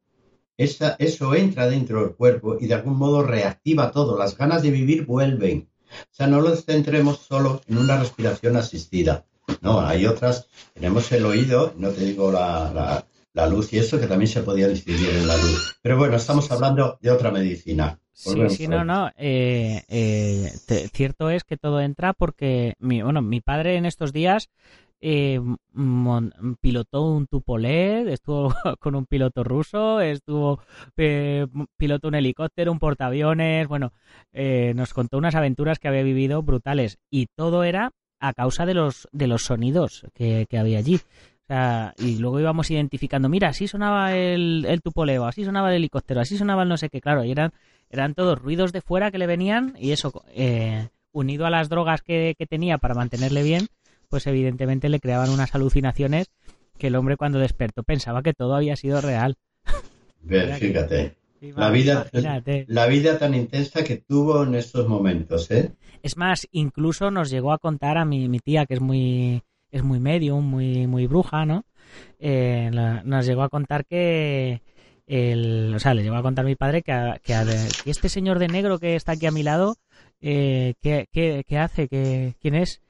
eso entra dentro del cuerpo y de algún modo reactiva todo. Las ganas de vivir vuelven. O sea, no lo centremos solo en una respiración asistida. No, hay otras. Tenemos el oído, no te digo la, luz y eso, que también se podía distinguir en la luz. Pero bueno, estamos hablando de otra medicina. Sí, sí, no, no. Eh, eh, cierto es que todo entra porque, mi, bueno, mi padre en estos días eh, pilotó un Tupolev, estuvo con un piloto ruso, estuvo eh, pilotó un helicóptero, un portaaviones, bueno, eh, nos contó unas aventuras que había vivido brutales y todo era a causa de los de los sonidos que, había allí. O sea, y luego íbamos identificando, mira, así sonaba el, el Tupolev, así sonaba el helicóptero, así sonaba el no sé qué, claro, y eran, eran todos ruidos de fuera que le venían y eso, eh, unido a las drogas que, que tenía para mantenerle bien, pues evidentemente le creaban unas alucinaciones que el hombre cuando despertó pensaba que todo había sido real. fíjate. La vida, la vida tan intensa que tuvo en estos momentos, ¿eh? Es más, incluso nos llegó a contar a mi, mi tía, que es muy, es muy medium, muy, muy bruja, ¿no? Eh, nos llegó a contar que, el, o sea, le llegó a contar a mi padre que, que, este señor de negro que está aquí a mi lado, eh, ¿qué, qué, hace? ¿Qué, ¿Quién es?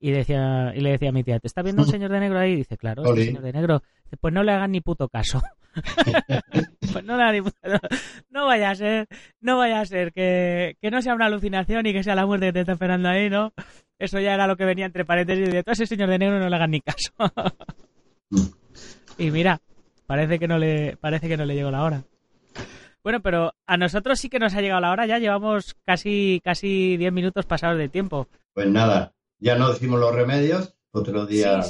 Y, decía, y le decía a mi tía, ¿te está viendo un señor de negro ahí? dice, claro, el señor de negro. pues no le hagan ni puto caso. pues no le hagan ni puto no, vaya a ser, no vaya a ser que, que no sea una alucinación y que sea la muerte que te está esperando ahí, ¿no? Eso ya era lo que venía entre paréntesis de todo ese señor de negro no le hagan ni caso. y mira, parece que no le, parece que no le llegó la hora. Bueno, pero a nosotros sí que nos ha llegado la hora, ya llevamos casi, casi 10 minutos pasados de tiempo. Pues nada, ya no decimos los remedios, otro día.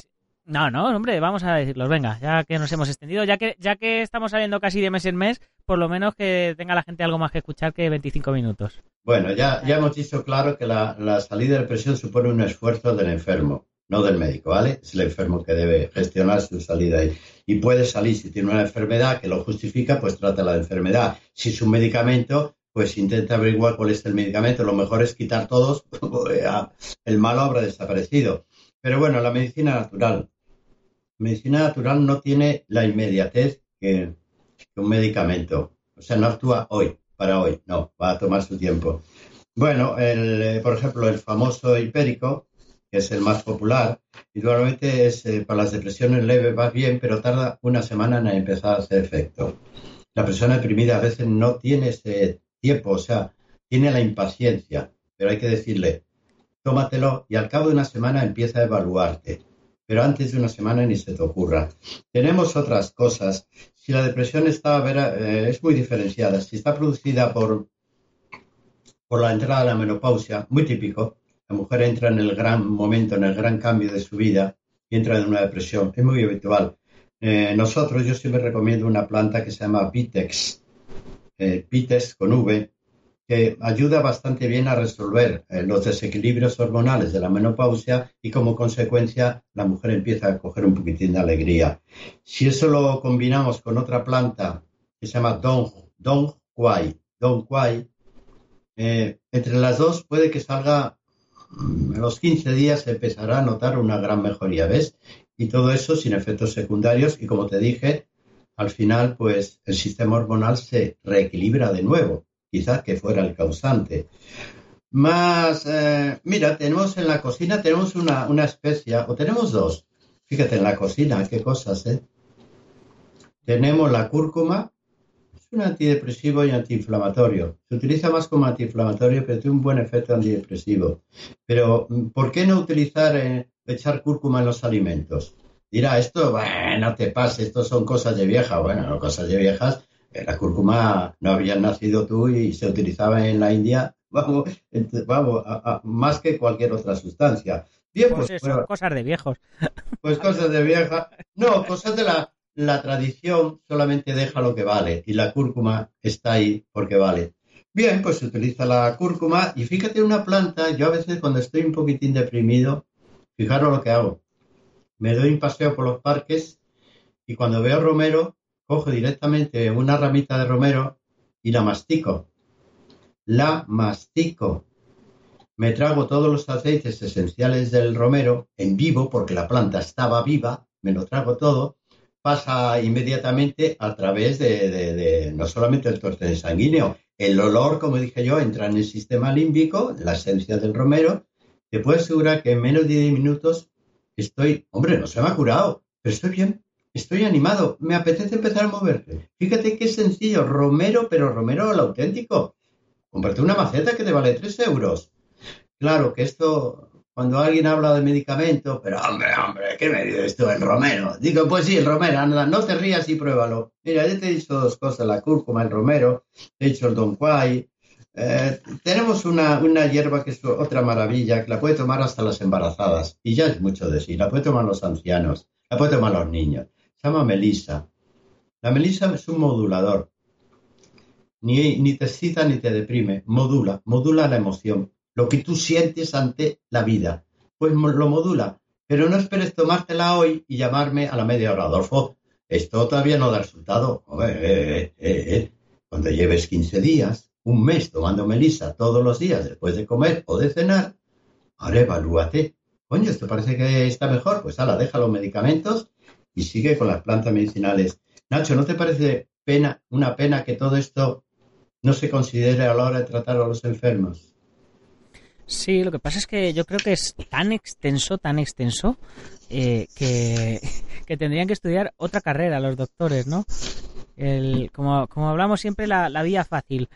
No, no, hombre, vamos a decirlos. Venga, ya que nos hemos extendido, ya que ya que estamos saliendo casi de mes en mes, por lo menos que tenga la gente algo más que escuchar que 25 minutos. Bueno, ya, ya hemos dicho claro que la, la salida de depresión supone un esfuerzo del enfermo, no del médico, ¿vale? Es el enfermo que debe gestionar su salida ahí. Y puede salir si tiene una enfermedad que lo justifica, pues trata la enfermedad. Si es un medicamento, pues intenta averiguar cuál es el medicamento. Lo mejor es quitar todos, el malo habrá desaparecido. Pero bueno, la medicina natural. La medicina natural no tiene la inmediatez que, un medicamento. O sea, no actúa hoy, para hoy, no, va a tomar su tiempo. Bueno, el, por ejemplo, el famoso hipérico, que es el más popular, igualmente es eh, para las depresiones leves va bien, pero tarda una semana en empezar a hacer efecto. La persona deprimida a veces no tiene ese tiempo, o sea, tiene la impaciencia, pero hay que decirle, tómatelo y al cabo de una semana empieza a evaluarte, pero antes de una semana ni se te ocurra. Tenemos otras cosas. Si la depresión está, eh, es muy diferenciada, si está producida por, por la entrada de la menopausia, muy típico, la mujer entra en el gran momento, en el gran cambio de su vida y entra en una depresión, es muy habitual. Eh, nosotros, yo siempre recomiendo una planta que se llama Vitex, eh, PITES con V, que ayuda bastante bien a resolver eh, los desequilibrios hormonales de la menopausia y como consecuencia la mujer empieza a coger un poquitín de alegría. Si eso lo combinamos con otra planta que se llama Dong, Dong Quai, Dong Quai, eh, entre las dos puede que salga mm, a los 15 días empezará a notar una gran mejoría, ¿ves? Y todo eso sin efectos secundarios y como te dije, al final, pues el sistema hormonal se reequilibra de nuevo, quizás que fuera el causante. Más, eh, mira, tenemos en la cocina, tenemos una, una especia, o tenemos dos. Fíjate, en la cocina, qué cosas, ¿eh? Tenemos la cúrcuma, es un antidepresivo y antiinflamatorio. Se utiliza más como antiinflamatorio, pero tiene un buen efecto antidepresivo. Pero, ¿por qué no utilizar, eh, echar cúrcuma en los alimentos? Dirá, esto, bueno, te pase, esto son cosas de vieja. Bueno, no cosas de viejas. La cúrcuma no habías nacido tú y se utilizaba en la India, vamos, vamos más que cualquier otra sustancia. Bien, pues, pues eso, cosas de viejos. Pues cosas de vieja. No, cosas de la, la tradición solamente deja lo que vale y la cúrcuma está ahí porque vale. Bien, pues se utiliza la cúrcuma y fíjate una planta, yo a veces cuando estoy un poquitín deprimido, fijaros lo que hago. Me doy un paseo por los parques y cuando veo romero, cojo directamente una ramita de romero y la mastico. La mastico. Me trago todos los aceites esenciales del romero en vivo porque la planta estaba viva, me lo trago todo pasa inmediatamente a través de, no solamente el torrente sanguíneo, el olor, como dije yo, entra en el sistema límbico, la esencia del romero. Te puedo asegurar que en menos de 10 minutos estoy, hombre, no se me ha curado, pero estoy bien, estoy animado, me apetece empezar a moverte. Fíjate qué sencillo, romero, pero romero al auténtico. Comprate una maceta que te vale 3 euros. Claro que esto cuando alguien habla de medicamento, pero hombre, hombre, ¿qué me dices tú, el romero? Digo, pues sí, el romero, anda, no te rías y pruébalo. Mira, yo te he dicho dos cosas, la cúrcuma, el romero, he dicho el don Quai. Eh, tenemos una, una hierba que es otra maravilla, que la puede tomar hasta las embarazadas, y ya es mucho decir, la puede tomar los ancianos, la puede tomar los niños. Se llama melisa. La melisa es un modulador. Ni, ni te excita ni te deprime, modula, modula la emoción lo que tú sientes ante la vida. Pues lo modula. Pero no esperes tomártela hoy y llamarme a la media hora. Adolfo, esto todavía no da resultado. Eh, eh, eh, Cuando lleves 15 días, un mes tomando melisa todos los días después de comer o de cenar, ahora evalúate. Coño, ¿esto parece que está mejor? Pues ala, deja los medicamentos y sigue con las plantas medicinales. Nacho, ¿no te parece pena, una pena que todo esto no se considere a la hora de tratar a los enfermos? Sí, lo que pasa es que yo creo que es tan extenso, tan extenso, eh, que, tendrían que estudiar otra carrera los doctores, ¿no? Como, como hablamos siempre, la, la vía fácil.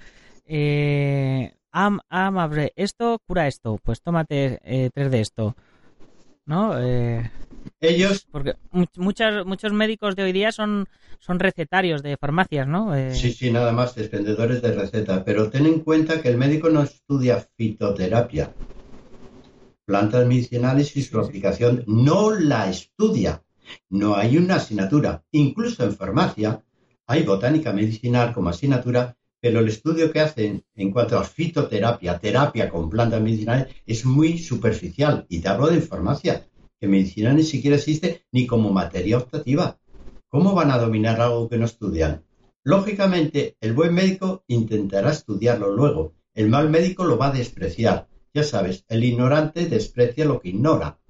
Eh, am, am, abre, esto cura esto, pues tómate eh, tres de esto, ¿no? Eh, ellos. Porque muchas, muchos médicos de hoy día son, son recetarios de farmacias, ¿no? Eh, sí, sí, nada más, expendedores de receta. Pero ten en cuenta que el médico no estudia fitoterapia. Plantas medicinales y su aplicación no la estudia. No hay una asignatura. Incluso en farmacia hay botánica medicinal como asignatura, pero el estudio que hacen en cuanto a fitoterapia, terapia con plantas medicinales, es muy superficial. Y te hablo de farmacia que medicina ni siquiera existe ni como materia optativa. ¿Cómo van a dominar algo que no estudian? Lógicamente, el buen médico intentará estudiarlo luego. El mal médico lo va a despreciar. Ya sabes, el ignorante desprecia lo que ignora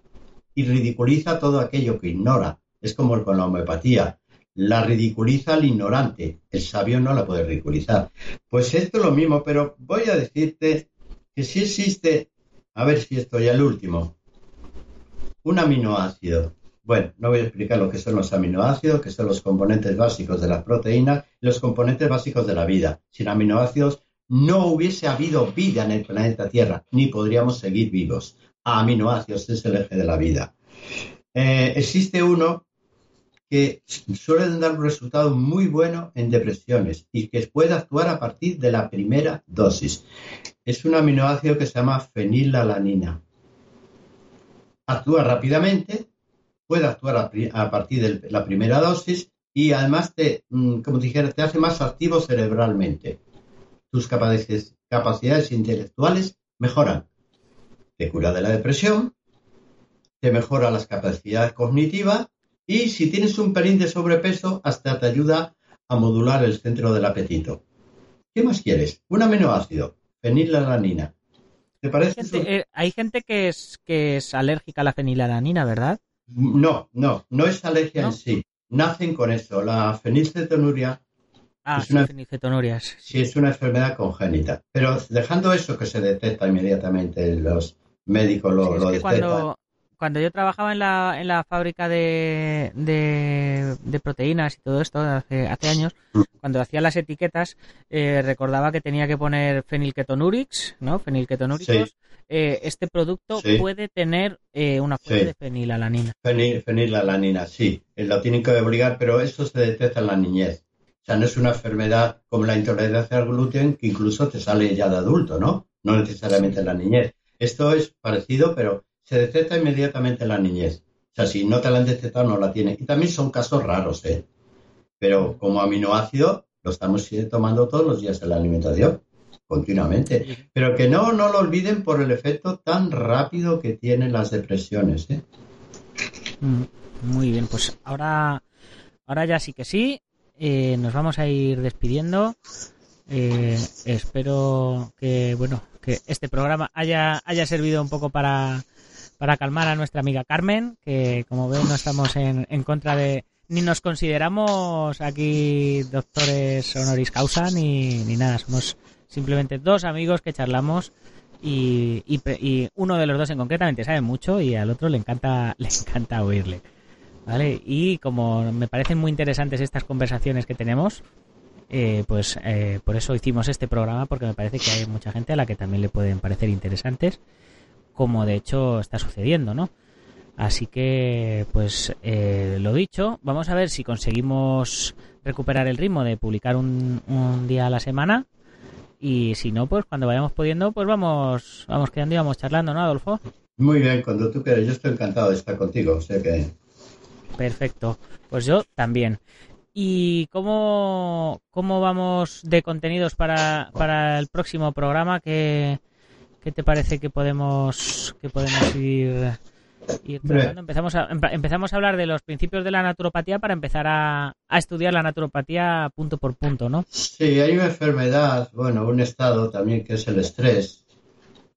y ridiculiza todo aquello que ignora. Es como con la homeopatía. La ridiculiza el ignorante. El sabio no la puede ridiculizar. Pues esto es lo mismo, pero voy a decirte que si existe, a ver si estoy al último, un aminoácido. Bueno, no voy a explicar lo que son los aminoácidos, que son los componentes básicos de las proteínas los componentes básicos de la vida. Sin aminoácidos no hubiese habido vida en el planeta Tierra, ni podríamos seguir vivos. Aminoácidos es el eje de la vida. Eh, existe uno que suele dar un resultado muy bueno en depresiones y que puede actuar a partir de la primera dosis. Es un aminoácido que se llama fenilalanina actúa rápidamente, puede actuar a, partir de la primera dosis y además te, mm, como dijera, te hace más activo cerebralmente. Tus capacidades, capacidades intelectuales mejoran. Te cura de la depresión, te mejora las capacidades cognitivas y si tienes un pelín de sobrepeso, hasta te ayuda a modular el centro del apetito. ¿Qué más quieres? Un aminoácido, fenilalanina, eh, hay gente que es, que es alérgica a la fenilalanina, ¿verdad? No, no, no es alergia en sí. Nacen con eso. La fenilcetonuria Ah, es una, fenilcetonurias. Sí, es una enfermedad congénita. Pero dejando eso que se detecta inmediatamente, los médicos lo, Sí, detectan. cuando, cuando yo trabajaba en la, en la fábrica de, de, de proteínas y todo esto hace, hace años, cuando hacía las etiquetas, eh, recordaba que tenía que poner fenilketonurix, ¿no? Fenilketonúricos. Sí. Eh, este producto Sí. puede tener eh, una fuente Sí. de fenilalanina. Fenil, fenilalanina, sí, eh, lo tienen que obligar, pero eso se detecta en la niñez. O sea, no es una enfermedad como la intolerancia al gluten que incluso te sale ya de adulto, ¿no? No necesariamente en la niñez. Esto es parecido, pero se detecta inmediatamente en la niñez. O sea, si no te la han detectado, no la tienen. Y también son casos raros, ¿eh? Pero como aminoácido, lo estamos tomando todos los días en la alimentación, continuamente. Pero que no, no lo olviden por el efecto tan rápido que tienen las depresiones, ¿eh? Mm, Muy bien, pues ahora, ahora ya sí que sí. eh, nos vamos a ir despidiendo. Eh, espero que bueno que este programa haya, haya servido un poco para, para calmar a nuestra amiga Carmen, que como ven no estamos en, en contra de ni nos consideramos aquí doctores honoris causa ni, ni nada, somos simplemente dos amigos que charlamos y, y y uno de los dos en concretamente sabe mucho y al otro le encanta le encanta oírle. ¿Vale? Y como me parecen muy interesantes estas conversaciones que tenemos, eh, pues eh, por eso hicimos este programa, porque me parece que hay mucha gente a la que también le pueden parecer interesantes, como de hecho está sucediendo, ¿no? Así que, pues eh, lo dicho, vamos a ver si conseguimos recuperar el ritmo de publicar un, un día a la semana. Y si no, pues cuando vayamos pudiendo, pues vamos, vamos quedando y vamos charlando, ¿no, Adolfo? Muy bien, cuando tú quieras. Yo estoy encantado de estar contigo. O sea que Perfecto. Pues yo también. ¿Y cómo, cómo vamos de contenidos para, para el próximo programa? ¿Qué, qué te parece que podemos, que podemos ir, ir Hombre. tratando? Empezamos a, empe- empezamos a hablar de los principios de la naturopatía para empezar a, a estudiar la naturopatía punto por punto, ¿no? sí, hay una enfermedad, bueno, un estado también que es el estrés,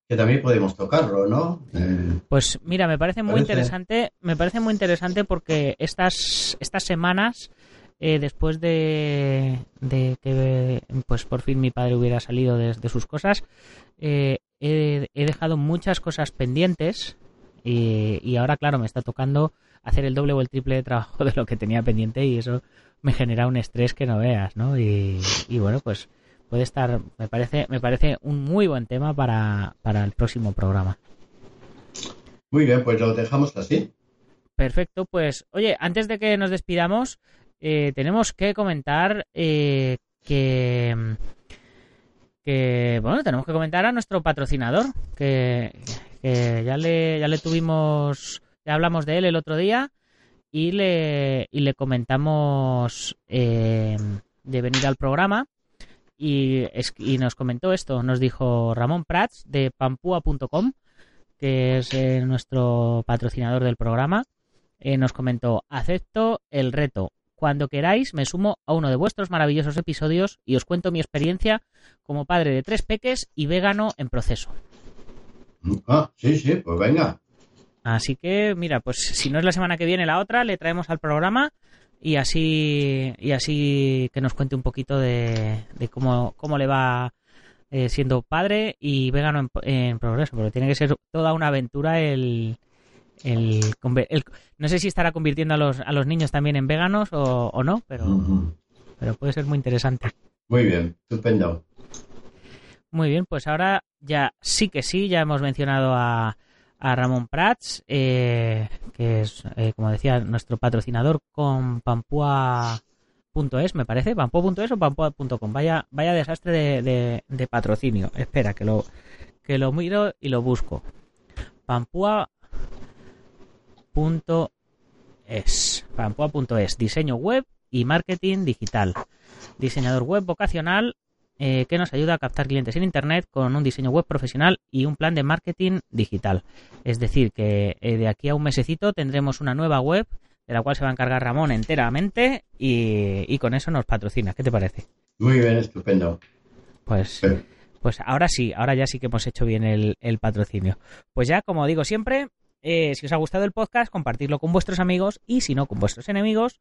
que también podemos tocarlo, ¿no? Eh, Pues mira, me parece muy Parece. interesante, me parece muy interesante porque estas, estas semanas, eh, después de, de que pues por fin mi padre hubiera salido de, de sus cosas, eh, he, he dejado muchas cosas pendientes y, y ahora, claro, me está tocando hacer el doble o el triple de trabajo de lo que tenía pendiente y eso me genera un estrés que no veas, ¿no? Y, y bueno, pues puede estar, me parece, me parece un muy buen tema para, para el próximo programa. muy bien, pues lo dejamos así. Perfecto, pues oye, antes de que nos despidamos, eh, tenemos que comentar eh, que, que, bueno, tenemos que comentar a nuestro patrocinador, que, ya le, ya le tuvimos, ya hablamos de él el otro día y le, y le comentamos eh, de venir al programa y, es- y nos comentó esto, nos dijo Ramón Prats de pampua.com, que es eh, nuestro patrocinador del programa eh, nos comentó, acepto el reto. Cuando queráis me sumo a uno de vuestros maravillosos episodios y os cuento mi experiencia como padre de tres peques y vegano en proceso. Ah, sí, sí, pues venga. Así que, mira, pues si no es la semana que viene, la otra, le traemos al programa y así, y así que nos cuente un poquito de, de cómo, cómo le va eh, siendo padre y vegano en, en progreso, porque tiene que ser toda una aventura el, el, conver- el- no sé si estará convirtiendo a los, a los niños también en veganos o, o no, pero, pero puede ser muy interesante. Muy bien, estupendo. Muy bien, pues ahora ya sí que sí, ya hemos mencionado a, a Ramón Prats, eh, que es, eh, como decía, nuestro patrocinador con Pampua.es, me parece, Pampua.es o Pampua.com. Vaya, vaya desastre de, de- de patrocinio. Espera, que lo, que lo miro y lo busco. Pampua.es. Pampua.es, diseño web y marketing digital. Diseñador web vocacional eh, que nos ayuda a captar clientes en Internet con un diseño web profesional y un plan de marketing digital. Es decir, que eh, de aquí a un mesecito tendremos una nueva web de la cual se va a encargar Ramón enteramente y, y con eso nos patrocina. ¿Qué te parece? Muy bien, estupendo. Pues, pues ahora sí, ahora ya sí que hemos hecho bien el, el patrocinio. Pues ya, como digo siempre, eh, si os ha gustado el podcast, compartidlo con vuestros amigos y si no, con vuestros enemigos,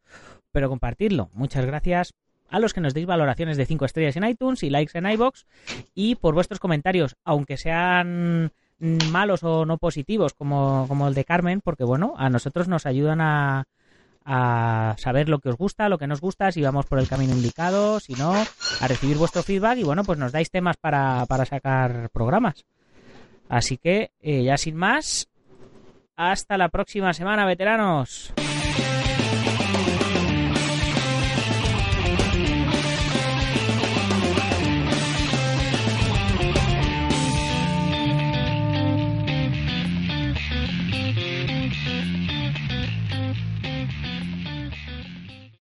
pero compartidlo. Muchas gracias a los que nos deis valoraciones de 5 estrellas en iTunes y likes en iBox y por vuestros comentarios, aunque sean malos o no positivos como, como el de Carmen, porque bueno, a nosotros nos ayudan a, a saber lo que os gusta, lo que nos gusta, si vamos por el camino indicado, si no, a recibir vuestro feedback y bueno, pues nos dais temas para, para sacar programas. Así que, eh, ya sin más, hasta la próxima semana, veteranos.